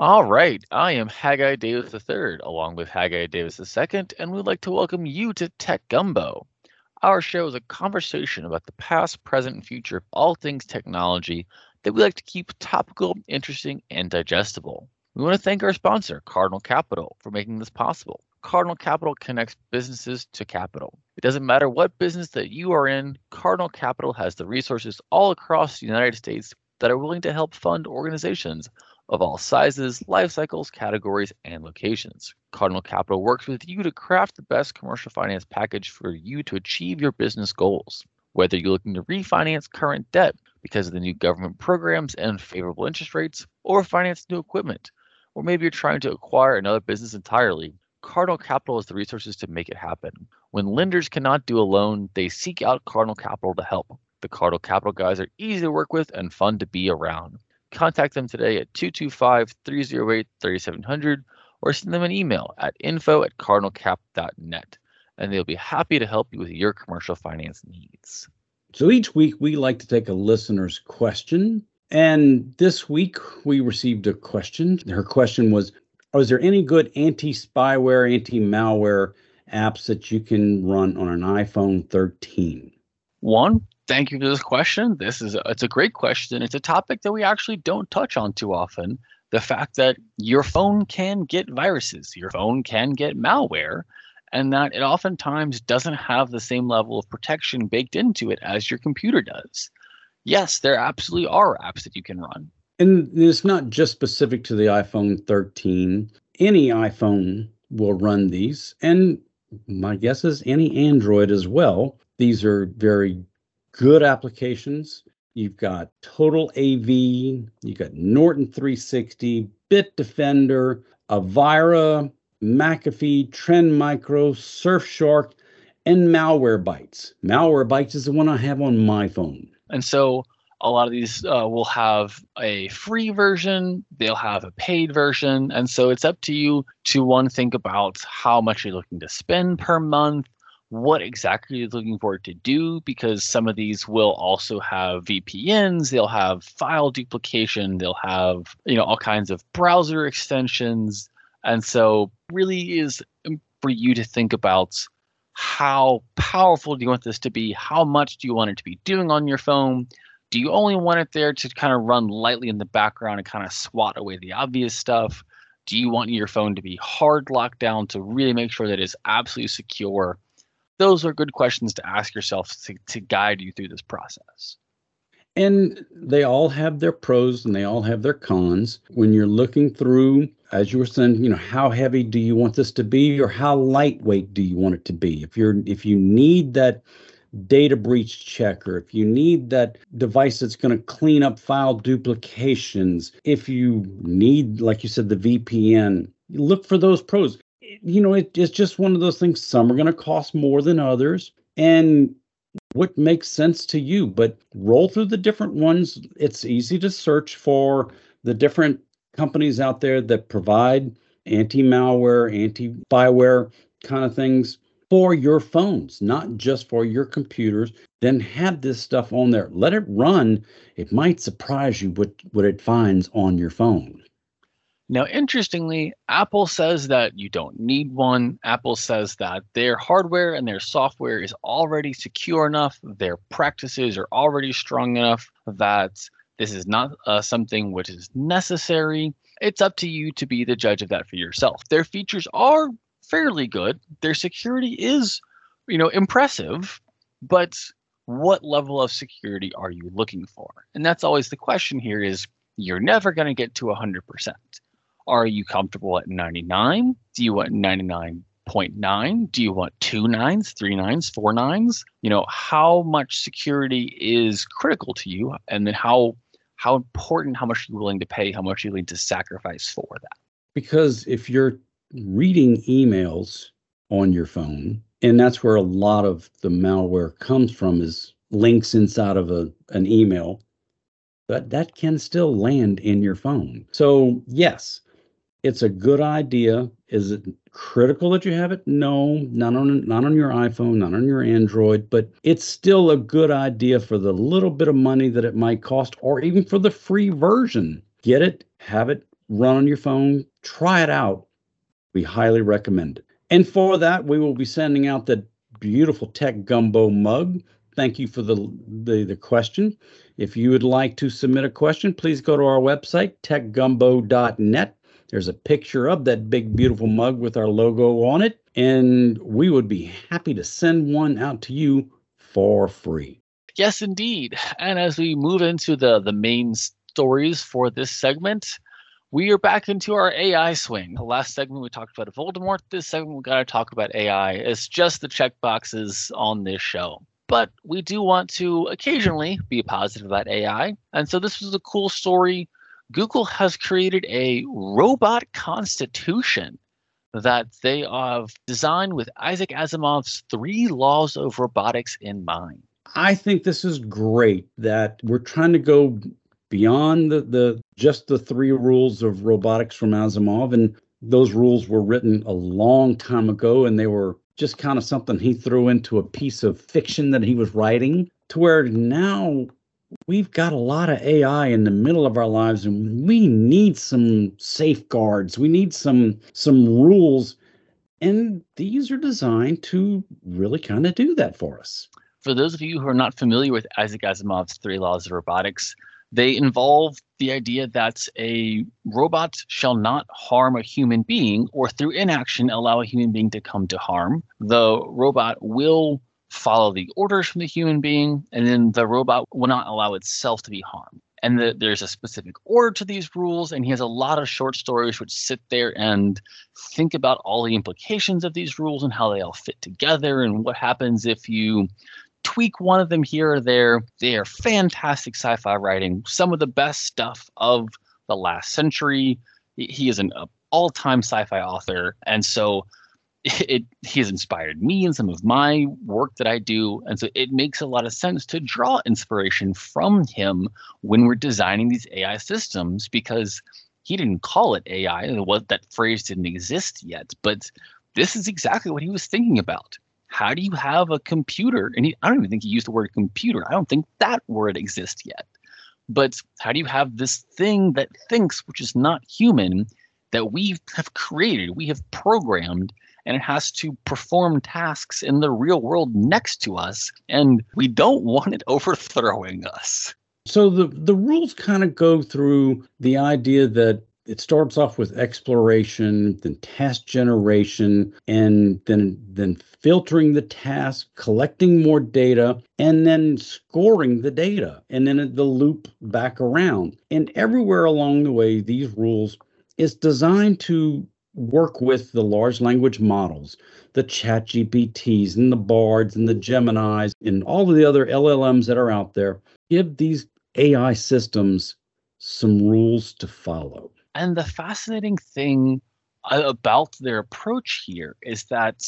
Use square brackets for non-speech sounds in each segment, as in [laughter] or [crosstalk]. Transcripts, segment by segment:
All right. I am Haggai Davis III, along with Haggai Davis II, and we'd like to welcome you to Tech Gumbo. Our show is a conversation about the past, present, and future of all things technology that we like to keep topical, interesting, and digestible. We want to thank our sponsor, Cardinal Capital, for making this possible. Cardinal Capital connects businesses to capital. It doesn't matter what business that you are in, Cardinal Capital has the resources all across the United States that are willing to help fund organizations of all sizes, life cycles, categories, and locations. Cardinal Capital works with you to craft the best commercial finance package for you to achieve your business goals. Whether you're looking to refinance current debt because of the new government programs and favorable interest rates, or finance new equipment, or maybe you're trying to acquire another business entirely, Cardinal Capital has the resources to make it happen. When lenders cannot do a loan, they seek out Cardinal Capital to help. The Cardinal Capital guys are easy to work with and fun to be around. Contact them today at 225 308 3700 or send them an email at info at cardinalcap.net and they'll be happy to help you with your commercial finance needs. So each week we like to take a listener's question. And this week we received a question. Her question was Are there any good anti spyware, anti malware apps that you can run on an iPhone 13? One, thank you for this question. This is a, it's a great question. It's a topic that we actually don't touch on too often. The fact that your phone can get viruses, your phone can get malware, and that it oftentimes doesn't have the same level of protection baked into it as your computer does. Yes, there absolutely are apps that you can run. And it's not just specific to the iPhone 13. Any iPhone will run these, and my guess is any Android as well. These are very good applications. You've got Total AV, you've got Norton 360, Bitdefender, Avira, McAfee, Trend Micro, Surfshark, and Malwarebytes. Malwarebytes is the one I have on my phone. And so a lot of these uh, will have a free version, they'll have a paid version. And so it's up to you to one, think about how much you're looking to spend per month, what exactly you're looking for it to do because some of these will also have VPNs, they'll have file duplication, they'll have, you know, all kinds of browser extensions. And so really is for you to think about how powerful do you want this to be? How much do you want it to be doing on your phone? Do you only want it there to kind of run lightly in the background and kind of swat away the obvious stuff? Do you want your phone to be hard locked down to really make sure that it's absolutely secure? Those are good questions to ask yourself to, to guide you through this process. And they all have their pros and they all have their cons. When you're looking through, as you were saying, you know, how heavy do you want this to be or how lightweight do you want it to be? If you're if you need that data breach checker, if you need that device that's going to clean up file duplications, if you need, like you said, the VPN, look for those pros you know, it, it's just one of those things. Some are going to cost more than others. And what makes sense to you, but roll through the different ones. It's easy to search for the different companies out there that provide anti malware, anti spyware kind of things for your phones, not just for your computers. Then have this stuff on there. Let it run. It might surprise you what, what it finds on your phone. Now, interestingly, Apple says that you don't need one. Apple says that their hardware and their software is already secure enough, their practices are already strong enough that this is not uh, something which is necessary. It's up to you to be the judge of that for yourself. Their features are fairly good. Their security is, you know, impressive, but what level of security are you looking for? And that's always the question here is you're never going to get to 100%. Are you comfortable at 99? Do you want 99.9? Do you want two nines, three nines, four nines? You know, how much security is critical to you? And then how how important, how much are you willing to pay, how much are you willing to sacrifice for that? Because if you're reading emails on your phone, and that's where a lot of the malware comes from is links inside of a, an email but that can still land in your phone so yes it's a good idea. Is it critical that you have it? No, not on not on your iPhone, not on your Android, but it's still a good idea for the little bit of money that it might cost or even for the free version. Get it, have it run on your phone. Try it out. We highly recommend it. And for that, we will be sending out the beautiful Tech Gumbo mug. Thank you for the, the, the question. If you would like to submit a question, please go to our website, techgumbo.net. There's a picture of that big, beautiful mug with our logo on it, and we would be happy to send one out to you for free. Yes, indeed. And as we move into the, the main stories for this segment, we are back into our AI swing. The last segment we talked about Voldemort. This segment we got to talk about AI. It's just the check boxes on this show. But we do want to occasionally be positive about AI. And so this was a cool story Google has created a robot constitution that they have designed with Isaac Asimov's three laws of robotics in mind. I think this is great that we're trying to go beyond the, the just the three rules of robotics from Asimov and those rules were written a long time ago and they were just kind of something he threw into a piece of fiction that he was writing to where now we've got a lot of AI in the middle of our lives and we need some safeguards. We need some some rules and these are designed to really kind of do that for us. For those of you who are not familiar with Isaac Asimov's three laws of robotics, they involve the idea that a robot shall not harm a human being or through inaction allow a human being to come to harm. The robot will follow the orders from the human being, and then the robot will not allow itself to be harmed. And the, there's a specific order to these rules, and he has a lot of short stories which sit there and think about all the implications of these rules and how they all fit together, and what happens if you tweak one of them here or there. They are fantastic sci fi writing, some of the best stuff of the last century. He is an all time sci fi author. And so it he has inspired me in some of my work that I do, and so it makes a lot of sense to draw inspiration from him when we're designing these AI systems because he didn't call it AI, and that phrase didn't exist yet, but this is exactly what he was thinking about. How do you have a computer? And he, I don't even think he used the word computer. I don't think that word exists yet. But how do you have this thing that thinks, which is not human, that we have created, we have programmed, and it has to perform tasks in the real world next to us and we don't want it [laughs] overthrowing us. So the the rules kind of go through the idea that it starts off with exploration then task generation and then then filtering the task collecting more data and then scoring the data and then the loop back around. And everywhere along the way these rules is designed to work with the large language models, the ChatGPTs and the BARDs and the Geminis and all of the other LLMs that are out there, give these AI systems some rules to follow. And the fascinating thing about their approach here is that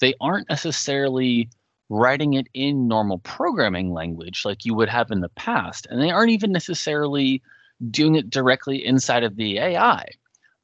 they aren't necessarily writing it in normal programming language like you would have in the past. And they aren't even necessarily doing it directly inside of the AI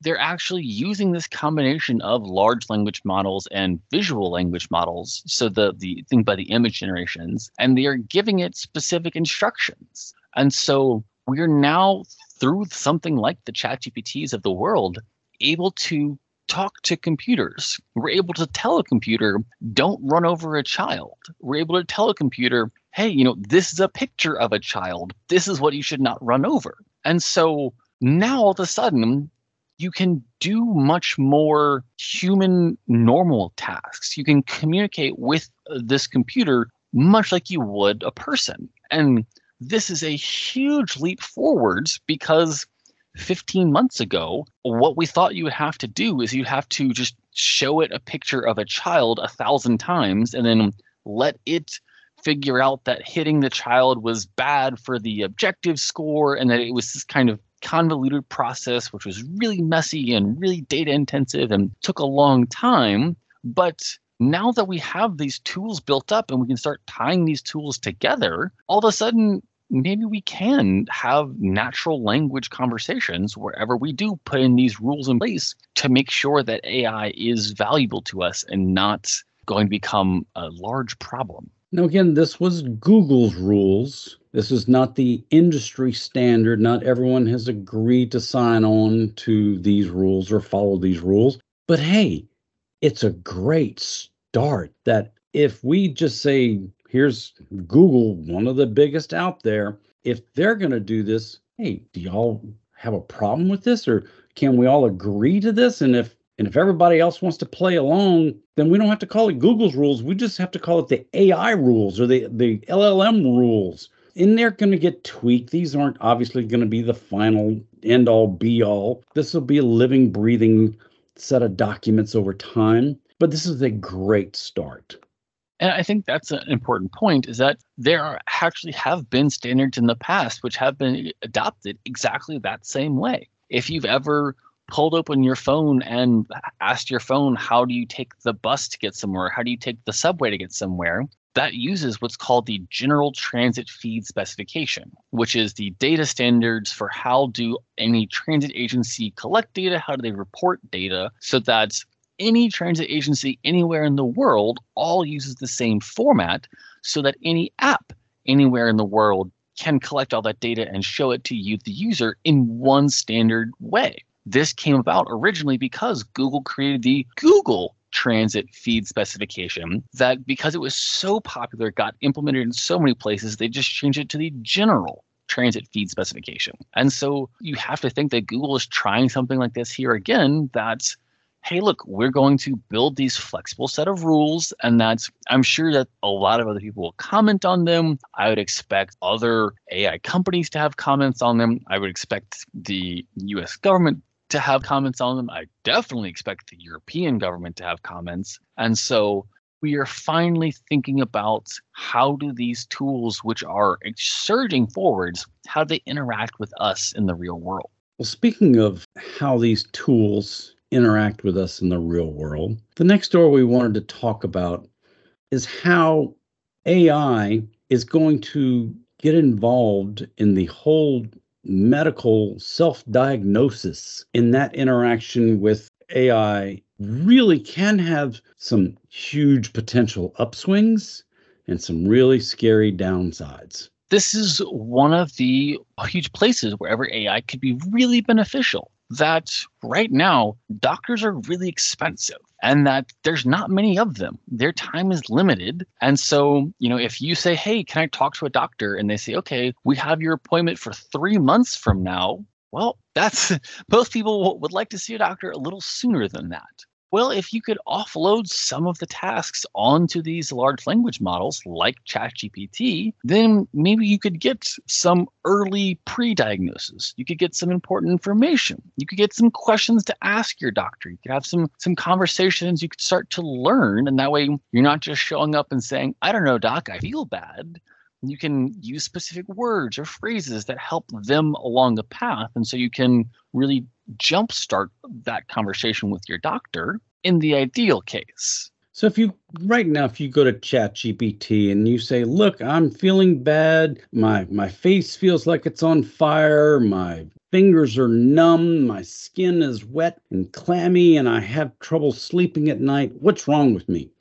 they're actually using this combination of large language models and visual language models. So the the thing by the image generations, and they are giving it specific instructions. And so we're now through something like the ChatGPTs of the world able to talk to computers. We're able to tell a computer, don't run over a child. We're able to tell a computer, hey, you know, this is a picture of a child. This is what you should not run over. And so now all of a sudden, you can do much more human normal tasks. You can communicate with uh, this computer much like you would a person. And this is a huge leap forwards because 15 months ago, what we thought you would have to do is you have to just show it a picture of a child a thousand times and then let it figure out that hitting the child was bad for the objective score and that it was this kind of convoluted process, which was really messy and really data intensive and took a long time. But now that we have these tools built up and we can start tying these tools together, all of a sudden, maybe we can have natural language conversations wherever we do put in these rules in place to make sure that AI is valuable to us and not going to become a large problem. Now, again, this was Google's rules This is not the industry standard. Not everyone has agreed to sign on to these rules or follow these rules. But hey, it's a great start that if we just say, here's Google, one of the biggest out there, if they're going to do this, hey, do y'all have a problem with this or can we all agree to this? And if and if everybody else wants to play along, then we don't have to call it Google's rules. We just have to call it the AI rules or the, the LLM rules and they're going to get tweaked. These aren't obviously going to be the final end all be all. This will be a living, breathing set of documents over time, but this is a great start. And I think that's an important point is that there are actually have been standards in the past which have been adopted exactly that same way. If you've ever pulled open your phone and asked your phone, how do you take the bus to get somewhere? How do you take the subway to get somewhere? That uses what's called the General Transit Feed Specification, which is the data standards for how do any transit agency collect data, how do they report data, so that any transit agency anywhere in the world all uses the same format so that any app anywhere in the world can collect all that data and show it to you, the user, in one standard way. This came about originally because Google created the Google transit feed specification that because it was so popular, got implemented in so many places, they just changed it to the general transit feed specification. And so you have to think that Google is trying something like this here again that's hey look we're going to build these flexible set of rules and that's i'm sure that a lot of other people will comment on them i would expect other ai companies to have comments on them i would expect the us government to have comments on them. I definitely expect the European government to have comments. And so we are finally thinking about how do these tools, which are surging forwards, how do they interact with us in the real world? Well, speaking of how these tools interact with us in the real world, the next door we wanted to talk about is how AI is going to get involved in the whole medical self diagnosis in that interaction with AI really can have some huge potential upswings and some really scary downsides. This is one of the huge places wherever AI could be really beneficial. That right now, doctors are really expensive and that there's not many of them. Their time is limited. And so, you know, if you say, hey, can I talk to a doctor? And they say, okay, we have your appointment for three months from now. Well, that's [laughs] most people would like to see a doctor a little sooner than that. Well, if you could offload some of the tasks onto these large language models like ChatGPT, then maybe you could get some early pre diagnosis. You could get some important information. You could get some questions to ask your doctor. You could have some, some conversations you could start to learn. And that way you're not just showing up and saying, I don't know, doc, I feel bad you can use specific words or phrases that help them along the path. And so you can really jumpstart that conversation with your doctor in the ideal case. So if you right now, if you go to ChatGPT and you say, "Look, I'm feeling bad. My my face feels like it's on fire. My fingers are numb. My skin is wet and clammy, and I have trouble sleeping at night. What's wrong with me?"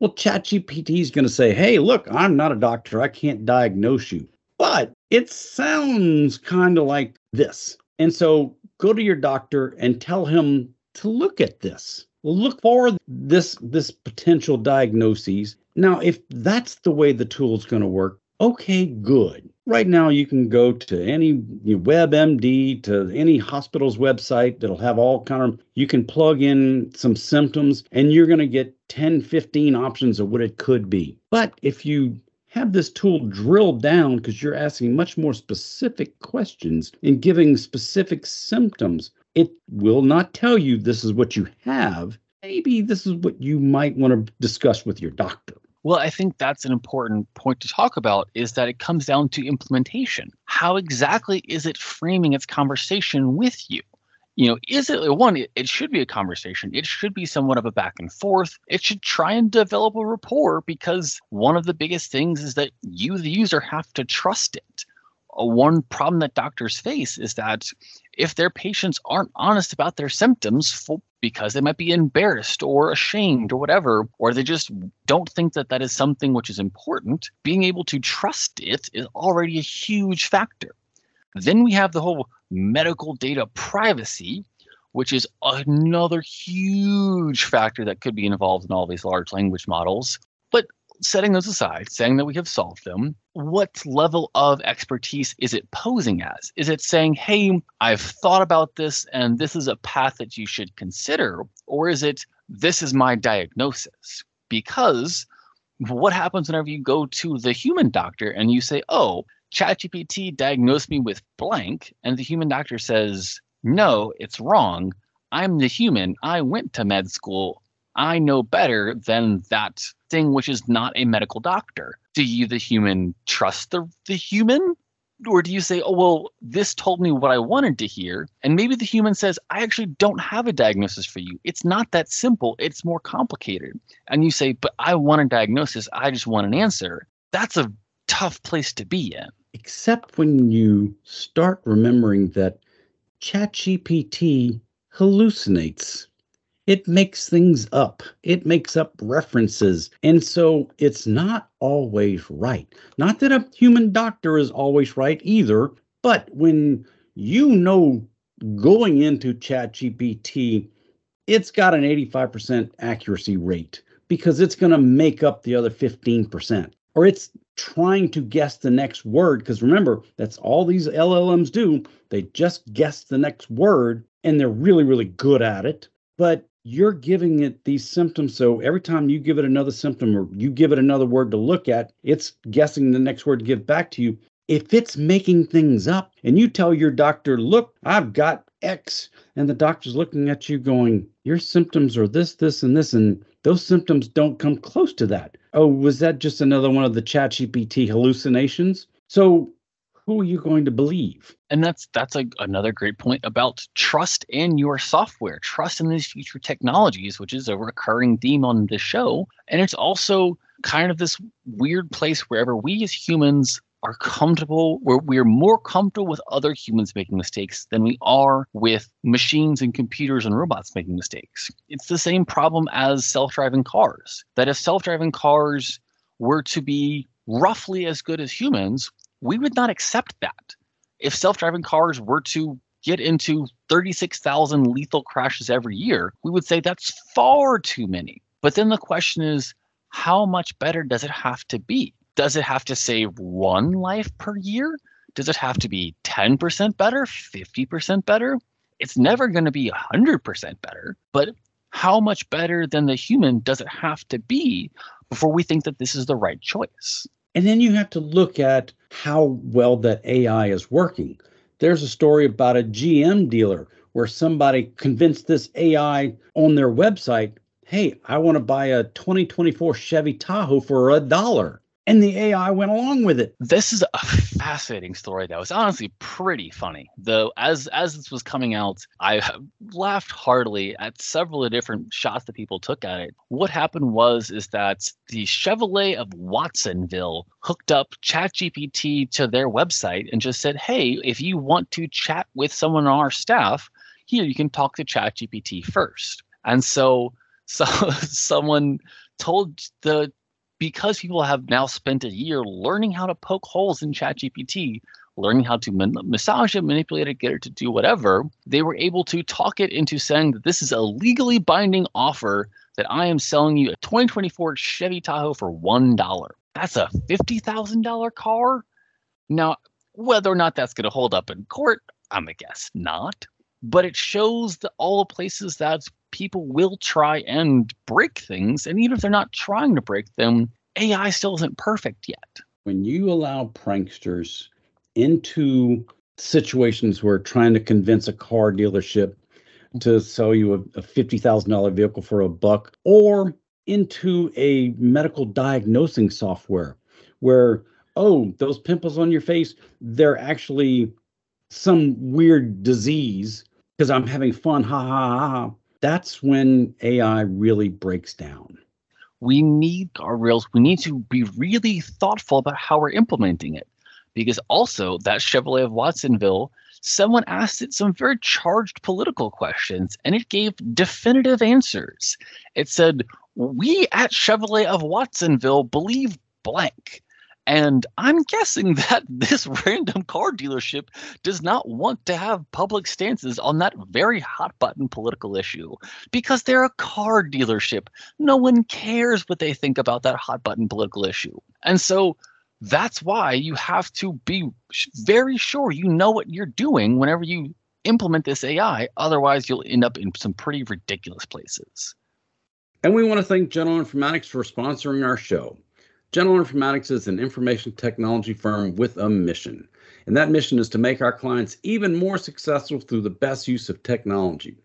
Well, ChatGPT is going to say, "Hey, look, I'm not a doctor. I can't diagnose you, but it sounds kind of like this." And so go to your doctor and tell him to look at this. Look for this this potential diagnoses. Now, if that's the way the tool is going to work, okay, good. Right now, you can go to any WebMD to any hospital's website that'll have all kind of. You can plug in some symptoms, and you're going to get 10, 15 options of what it could be. But if you have this tool drilled down because you're asking much more specific questions and giving specific symptoms. It will not tell you this is what you have. Maybe this is what you might want to discuss with your doctor. Well, I think that's an important point to talk about is that it comes down to implementation. How exactly is it framing its conversation with you? You know, is it one? It, it, should be a conversation. It should be somewhat of a back and forth. It should try and develop a rapport because one of the biggest things is that you, the user, have to trust it. a one problem that doctors face is that if their patients aren't honest about their symptoms because they might be embarrassed or ashamed or whatever, or they just don't think that that is something which is important, being able to trust it is already a huge factor. Then we have the whole medical data privacy, which is another huge factor that could be involved in all these large language models. But setting those aside, saying that we have solved them, what level of expertise is it posing as? Is it saying, hey, I've thought about this and this is a path that you should consider? Or is it, this is my diagnosis? Because what happens whenever you go to the human doctor and you say, oh, ChatGPT diagnosed me with blank, and the human doctor says, no, it's wrong. I'm the human. I went to med school. I know better than that thing which is not a medical doctor. Do you, the human, trust the, the human? Or do you say, oh, well, this told me what I wanted to hear? And maybe the human says, I actually don't have a diagnosis for you. It's not that simple, it's more complicated. And you say, but I want a diagnosis, I just want an answer. That's a tough place to be in. Except when you start remembering that ChatGPT hallucinates. It makes things up. It makes up references. And so it's not always right. Not that a human doctor is always right either, but when you know going into ChatGPT, it's got an 85% accuracy rate because it's going to make up the other 15%. Or it's trying to guess the next word because remember that's all these llms do. They just guess the next word and they're really really good at it. But you're giving it these symptoms so every time you give it another symptom or you give it another word to look at it's guessing the next word to give back to you. If it's making things up and you tell your doctor look i've got x and the doctor's looking at you going your symptoms are this this and this and those symptoms don't come close to that. Oh, was that just another one of the ChatGPT hallucinations? So who are you going to believe? And that's that's a, another great point about trust in your software, trust in these future technologies, which is a recurring theme on this show. And it's also kind of this weird place wherever we as humans are comfortable we're, we're more comfortable with other humans making mistakes than we are with machines and computers and robots making mistakes. It's the same problem as self-driving cars that if self-driving cars were to be roughly as good as humans we would not accept that. If self-driving cars were to get into 36,000 lethal crashes every year we would say that's far too many. But then the question is how much better does it have to be does it have to save one life per year? Does it have to be 10% better, 50% better? It's never going to be 100% better, but how much better than the human does it have to be before we think that this is the right choice? And then you have to look at how well that AI is working. There's a story about a GM dealer where somebody convinced this AI on their website, hey, I want to buy a 2024 Chevy Tahoe for a dollar and the AI went along with it. This is a fascinating story that was honestly pretty funny. Though as as this was coming out, I laughed heartily at several of the different shots that people took at it. What happened was is that the Chevrolet of Watsonville hooked up ChatGPT to their website and just said, "Hey, if you want to chat with someone on our staff, here you can talk to ChatGPT first. And so [laughs] so someone told the because people have now spent a year learning how to poke holes in ChatGPT, learning how to man- massage it, manipulate it, get it to do whatever, they were able to talk it into saying that this is a legally binding offer that I am selling you a 2024 Chevy Tahoe for $1. That's a $50,000 car? Now, whether or not that's going to hold up in court, I'm a guess not. But it shows that all the places that people will try and break things. And even if they're not trying to break them, AI still isn't perfect yet. When you allow pranksters into situations where trying to convince a car dealership to sell you a, a $50,000 vehicle for a buck or into a medical diagnosing software where, oh, those pimples on your face, they're actually some weird disease because I'm having fun. Ha ha ha that's when AI really breaks down. We need guardrails. We need to be really thoughtful about how we're implementing it. because also that Chevrolet of Watsonville, someone asked it some very charged political questions and it gave definitive answers. It said, We at Chevrolet of Watsonville believe blank. And I'm guessing [laughs] that this random car dealership does not want to have public stances on that very hot button political issue because they're a car dealership. No one cares what they think about that hot button political issue. And so that's why you have to be very sure you know what you're doing whenever you implement this AI. Otherwise, you'll end up in some pretty ridiculous places. And we want to thank General Informatics for sponsoring our show. General Informatics is an information technology firm with a mission, and that mission is to make our clients even more successful through the best use of technology.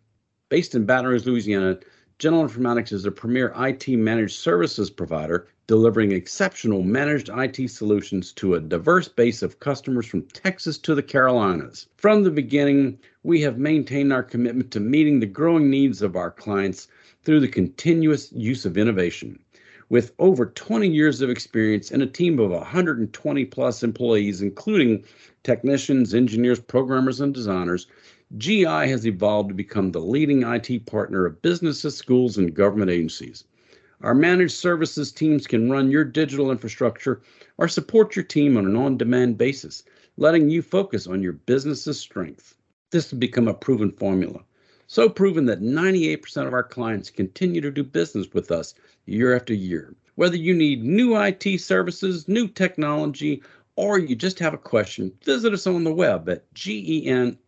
Based in Baton Rouge, Louisiana, General Informatics is a premier IT managed services provider delivering exceptional managed IT solutions to a diverse base of customers from Texas to the Carolinas. From the beginning, we have maintained our commitment to meeting the growing needs of our clients through the continuous use of innovation. With over 20 years of experience and a team of 120 plus employees, including technicians, engineers, programmers, and designers, GI has evolved to become the leading IT partner of businesses, schools, and government agencies. Our managed services teams can run your digital infrastructure or support your team on an on demand basis, letting you focus on your business's strength. This has become a proven formula. So proven that 98% of our clients continue to do business with us year after year. Whether you need new IT services, new technology, or you just have a question, visit us on the web at geninf.com.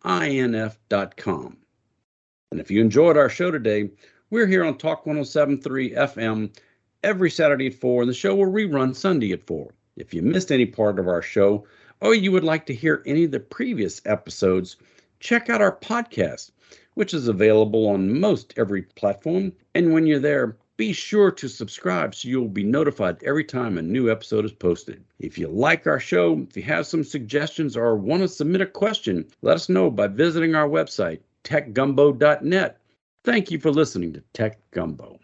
And if you enjoyed our show today, we're here on Talk 1073 FM every Saturday at 4, and the show will rerun Sunday at 4. If you missed any part of our show, or you would like to hear any of the previous episodes, check out our podcast which is available on most every platform. And when you're there, be sure to subscribe so you'll be notified every time a new episode is posted. If you like our show, if you have some suggestions or want to submit a question, let us know by visiting our website, techgumbo.net. Thank you for listening to Tech Gumbo.